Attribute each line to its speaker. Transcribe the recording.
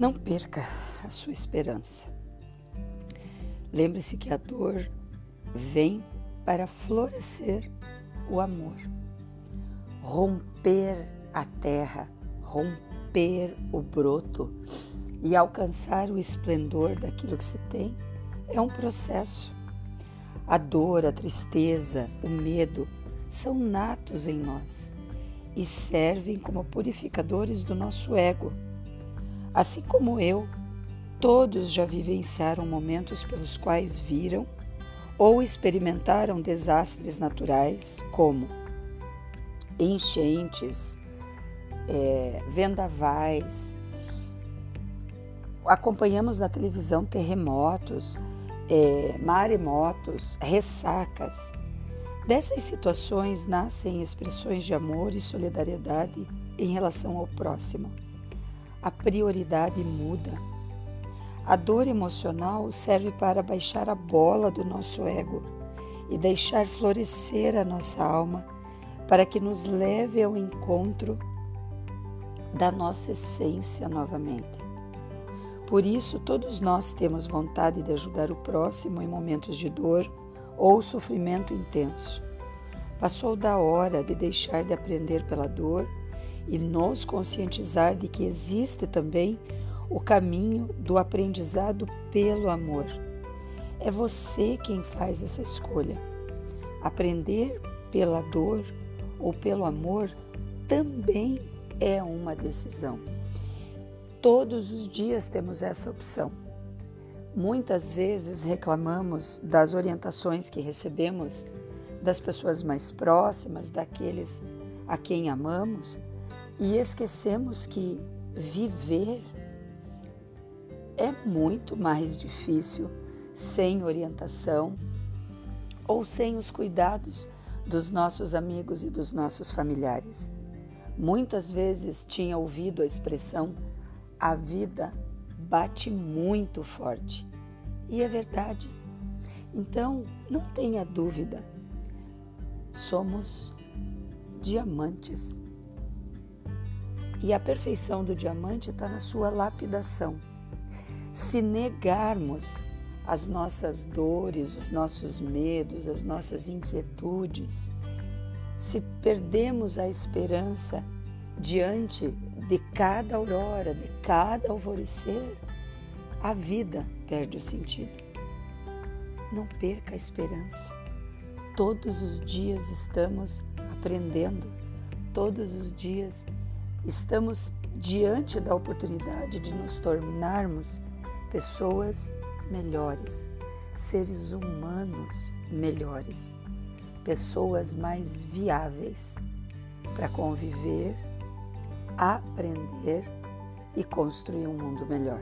Speaker 1: Não perca a sua esperança. Lembre-se que a dor vem para florescer o amor, romper a terra, romper o broto e alcançar o esplendor daquilo que se tem é um processo. A dor, a tristeza, o medo são natos em nós e servem como purificadores do nosso ego. Assim como eu, todos já vivenciaram momentos pelos quais viram ou experimentaram desastres naturais, como enchentes, é, vendavais, acompanhamos na televisão terremotos, é, maremotos, ressacas. Dessas situações nascem expressões de amor e solidariedade em relação ao próximo. A prioridade muda. A dor emocional serve para baixar a bola do nosso ego e deixar florescer a nossa alma para que nos leve ao encontro da nossa essência novamente. Por isso, todos nós temos vontade de ajudar o próximo em momentos de dor ou sofrimento intenso. Passou da hora de deixar de aprender pela dor e nos conscientizar de que existe também o caminho do aprendizado pelo amor. É você quem faz essa escolha. Aprender pela dor ou pelo amor também é uma decisão. Todos os dias temos essa opção. Muitas vezes reclamamos das orientações que recebemos das pessoas mais próximas, daqueles a quem amamos, e esquecemos que viver é muito mais difícil sem orientação ou sem os cuidados dos nossos amigos e dos nossos familiares. Muitas vezes tinha ouvido a expressão a vida bate muito forte. E é verdade. Então, não tenha dúvida. Somos diamantes. E a perfeição do diamante está na sua lapidação. Se negarmos as nossas dores, os nossos medos, as nossas inquietudes, se perdemos a esperança diante de cada aurora, de cada alvorecer, a vida perde o sentido. Não perca a esperança. Todos os dias estamos aprendendo, todos os dias estamos diante da oportunidade de nos tornarmos pessoas melhores, seres humanos melhores, pessoas mais viáveis para conviver aprender e construir um mundo melhor.